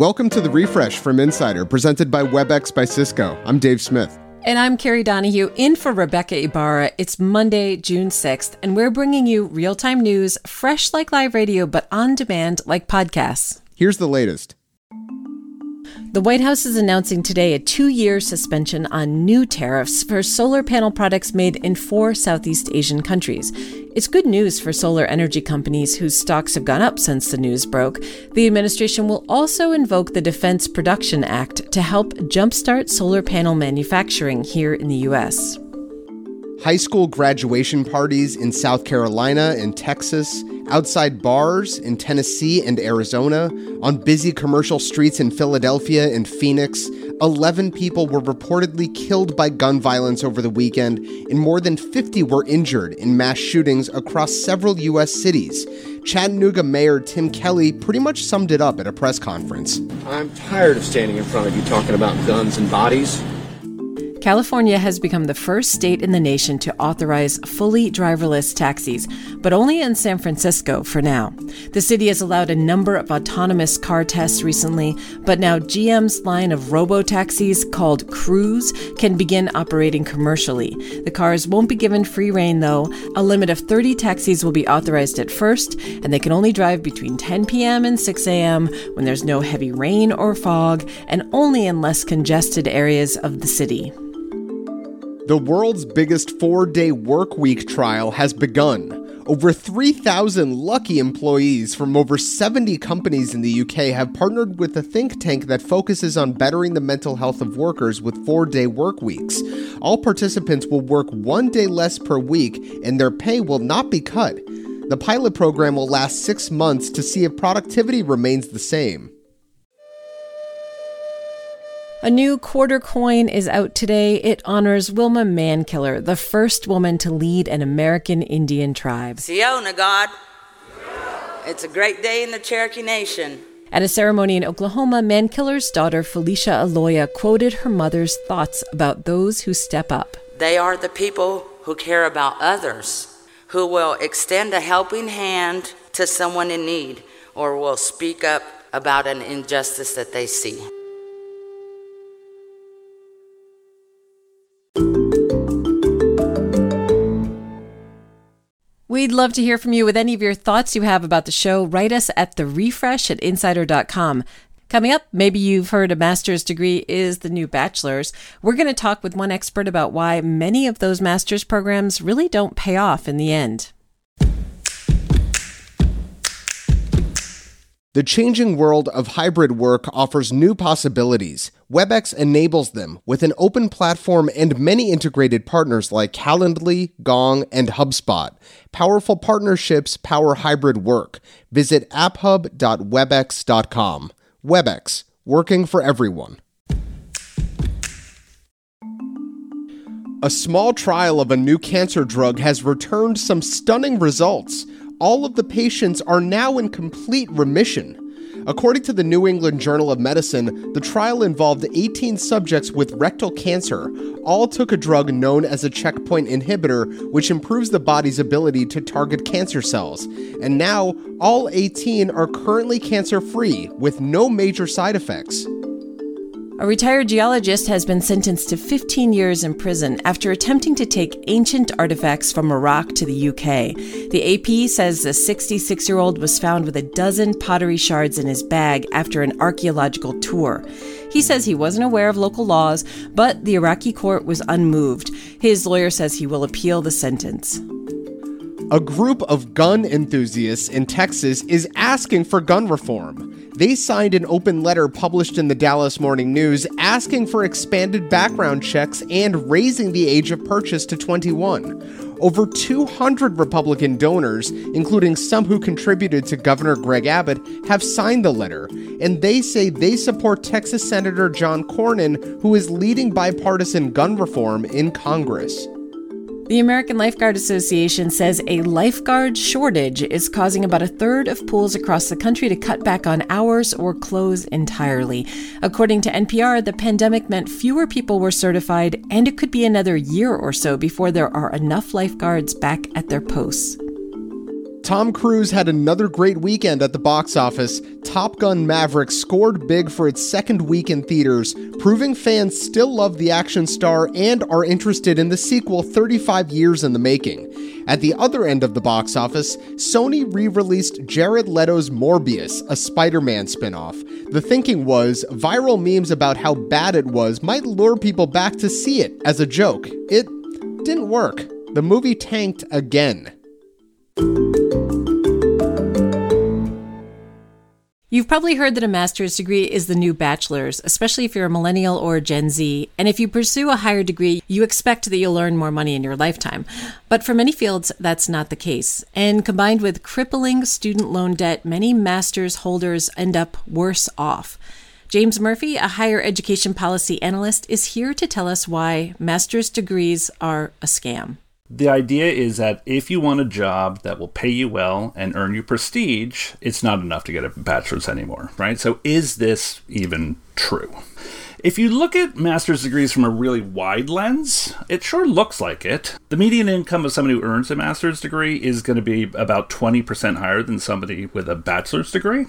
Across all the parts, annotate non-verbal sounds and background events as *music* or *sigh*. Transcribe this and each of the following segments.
Welcome to the refresh from Insider, presented by WebEx by Cisco. I'm Dave Smith. And I'm Kerry Donahue in for Rebecca Ibarra. It's Monday, June 6th, and we're bringing you real time news, fresh like live radio, but on demand like podcasts. Here's the latest. The White House is announcing today a two year suspension on new tariffs for solar panel products made in four Southeast Asian countries. It's good news for solar energy companies whose stocks have gone up since the news broke. The administration will also invoke the Defense Production Act to help jumpstart solar panel manufacturing here in the U.S. High school graduation parties in South Carolina and Texas, outside bars in Tennessee and Arizona, on busy commercial streets in Philadelphia and Phoenix, 11 people were reportedly killed by gun violence over the weekend, and more than 50 were injured in mass shootings across several U.S. cities. Chattanooga Mayor Tim Kelly pretty much summed it up at a press conference. I'm tired of standing in front of you talking about guns and bodies. California has become the first state in the nation to authorize fully driverless taxis, but only in San Francisco for now. The city has allowed a number of autonomous car tests recently, but now GM's line of robo taxis called Cruise can begin operating commercially. The cars won't be given free rein though. A limit of 30 taxis will be authorized at first, and they can only drive between 10 p.m. and 6 a.m. when there's no heavy rain or fog, and only in less congested areas of the city. The world's biggest four day work week trial has begun. Over 3,000 lucky employees from over 70 companies in the UK have partnered with a think tank that focuses on bettering the mental health of workers with four day work weeks. All participants will work one day less per week, and their pay will not be cut. The pilot program will last six months to see if productivity remains the same. A new quarter coin is out today. It honors Wilma Mankiller, the first woman to lead an American Indian tribe. Siona, God. It's a great day in the Cherokee Nation. At a ceremony in Oklahoma, Mankiller's daughter Felicia Olaya quoted her mother's thoughts about those who step up. They are the people who care about others, who will extend a helping hand to someone in need, or will speak up about an injustice that they see. We'd love to hear from you with any of your thoughts you have about the show. Write us at the refresh at insider.com. Coming up, maybe you've heard a master's degree is the new bachelor's. We're going to talk with one expert about why many of those master's programs really don't pay off in the end. The changing world of hybrid work offers new possibilities. WebEx enables them with an open platform and many integrated partners like Calendly, Gong, and HubSpot. Powerful partnerships power hybrid work. Visit apphub.webex.com. WebEx, working for everyone. A small trial of a new cancer drug has returned some stunning results all of the patients are now in complete remission. According to the New England Journal of Medicine, the trial involved 18 subjects with rectal cancer. All took a drug known as a checkpoint inhibitor, which improves the body's ability to target cancer cells. And now, all 18 are currently cancer free with no major side effects. A retired geologist has been sentenced to 15 years in prison after attempting to take ancient artifacts from Iraq to the UK. The AP says the 66 year old was found with a dozen pottery shards in his bag after an archaeological tour. He says he wasn't aware of local laws, but the Iraqi court was unmoved. His lawyer says he will appeal the sentence. A group of gun enthusiasts in Texas is asking for gun reform. They signed an open letter published in the Dallas Morning News asking for expanded background checks and raising the age of purchase to 21. Over 200 Republican donors, including some who contributed to Governor Greg Abbott, have signed the letter, and they say they support Texas Senator John Cornyn, who is leading bipartisan gun reform in Congress. The American Lifeguard Association says a lifeguard shortage is causing about a third of pools across the country to cut back on hours or close entirely. According to NPR, the pandemic meant fewer people were certified, and it could be another year or so before there are enough lifeguards back at their posts. Tom Cruise had another great weekend at the box office. Top Gun Maverick scored big for its second week in theaters, proving fans still love the action star and are interested in the sequel 35 years in the making. At the other end of the box office, Sony re released Jared Leto's Morbius, a Spider Man spin off. The thinking was viral memes about how bad it was might lure people back to see it as a joke. It didn't work. The movie tanked again. You've probably heard that a master's degree is the new bachelor's, especially if you're a millennial or a Gen Z. And if you pursue a higher degree, you expect that you'll earn more money in your lifetime. But for many fields, that's not the case. And combined with crippling student loan debt, many master's holders end up worse off. James Murphy, a higher education policy analyst, is here to tell us why master's degrees are a scam. The idea is that if you want a job that will pay you well and earn you prestige, it's not enough to get a bachelor's anymore, right? So, is this even true? If you look at master's degrees from a really wide lens, it sure looks like it. The median income of somebody who earns a master's degree is going to be about 20% higher than somebody with a bachelor's degree.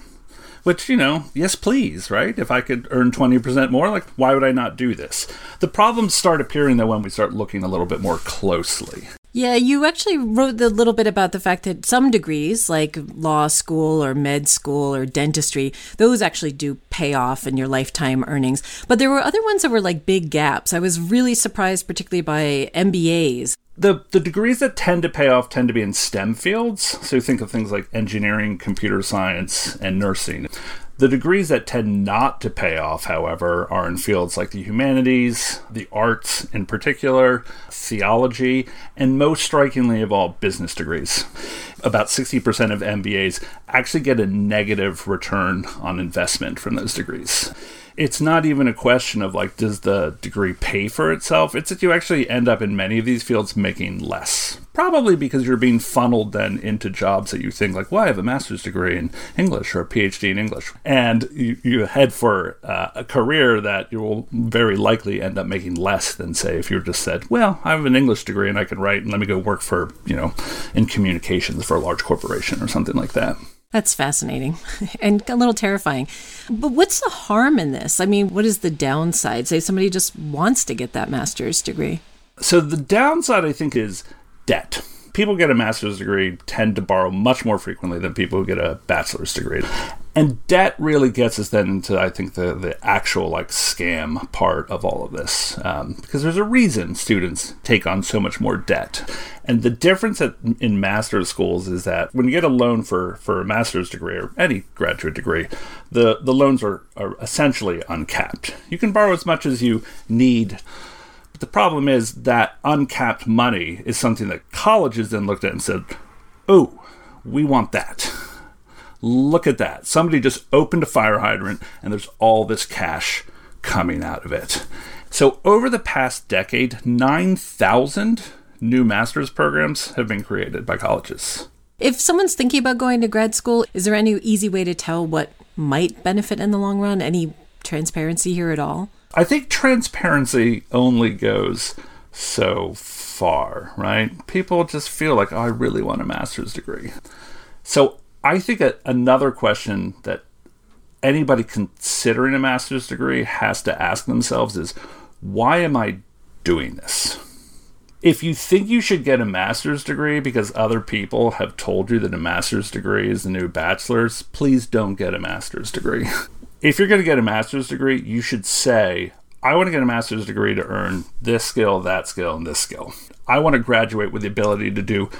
Which, you know, yes, please, right? If I could earn 20% more, like, why would I not do this? The problems start appearing, though, when we start looking a little bit more closely. Yeah, you actually wrote a little bit about the fact that some degrees, like law school or med school or dentistry, those actually do pay off in your lifetime earnings. But there were other ones that were like big gaps. I was really surprised, particularly by MBAs. The, the degrees that tend to pay off tend to be in STEM fields. So you think of things like engineering, computer science, and nursing. The degrees that tend not to pay off, however, are in fields like the humanities, the arts in particular, theology, and most strikingly of all, business degrees. About 60% of MBAs actually get a negative return on investment from those degrees. It's not even a question of like does the degree pay for itself? It's that you actually end up in many of these fields making less probably because you're being funneled then into jobs that you think like well i have a master's degree in english or a phd in english and you, you head for uh, a career that you will very likely end up making less than say if you were just said well i have an english degree and i can write and let me go work for you know in communications for a large corporation or something like that that's fascinating *laughs* and a little terrifying. But what's the harm in this? I mean, what is the downside? Say somebody just wants to get that master's degree. So the downside, I think, is debt. People get a master's degree tend to borrow much more frequently than people who get a bachelor's degree. And debt really gets us then into, I think, the, the actual like scam part of all of this. Um, because there's a reason students take on so much more debt. And the difference at, in master's schools is that when you get a loan for, for a master's degree or any graduate degree, the, the loans are, are essentially uncapped. You can borrow as much as you need. The problem is that uncapped money is something that colleges then looked at and said, oh, we want that Look at that. Somebody just opened a fire hydrant and there's all this cash coming out of it. So, over the past decade, 9,000 new master's programs have been created by colleges. If someone's thinking about going to grad school, is there any easy way to tell what might benefit in the long run? Any transparency here at all? I think transparency only goes so far, right? People just feel like, oh, I really want a master's degree. So I think a, another question that anybody considering a master's degree has to ask themselves is why am I doing this? If you think you should get a master's degree because other people have told you that a master's degree is the new bachelor's, please don't get a master's degree. *laughs* if you're going to get a master's degree, you should say, I want to get a master's degree to earn this skill, that skill, and this skill. I want to graduate with the ability to do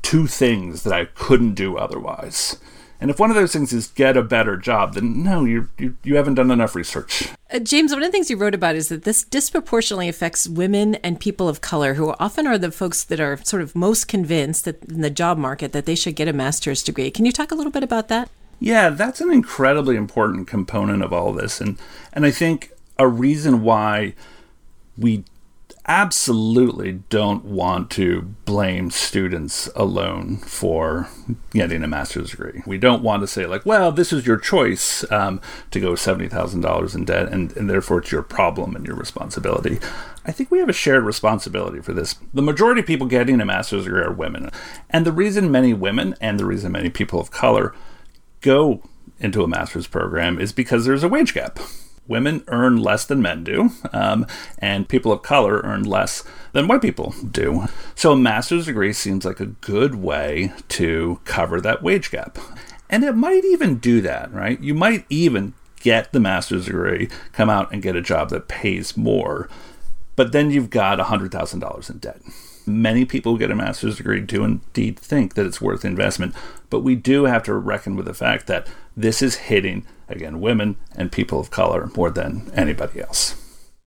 two things that I couldn't do otherwise. And if one of those things is get a better job, then no, you you, you haven't done enough research. Uh, James, one of the things you wrote about is that this disproportionately affects women and people of color, who often are the folks that are sort of most convinced that in the job market that they should get a master's degree. Can you talk a little bit about that? Yeah, that's an incredibly important component of all this, and and I think a reason why we absolutely don't want to blame students alone for getting a master's degree. We don't want to say, like, well, this is your choice um, to go $70,000 in debt, and, and therefore it's your problem and your responsibility. I think we have a shared responsibility for this. The majority of people getting a master's degree are women. And the reason many women and the reason many people of color go into a master's program is because there's a wage gap women earn less than men do, um, and people of color earn less than white people do. So a master's degree seems like a good way to cover that wage gap. And it might even do that, right? You might even get the master's degree, come out and get a job that pays more, but then you've got $100,000 in debt. Many people who get a master's degree do indeed think that it's worth investment, but we do have to reckon with the fact that this is hitting again, women and people of color more than anybody else.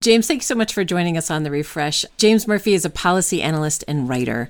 James, thanks so much for joining us on The Refresh. James Murphy is a policy analyst and writer.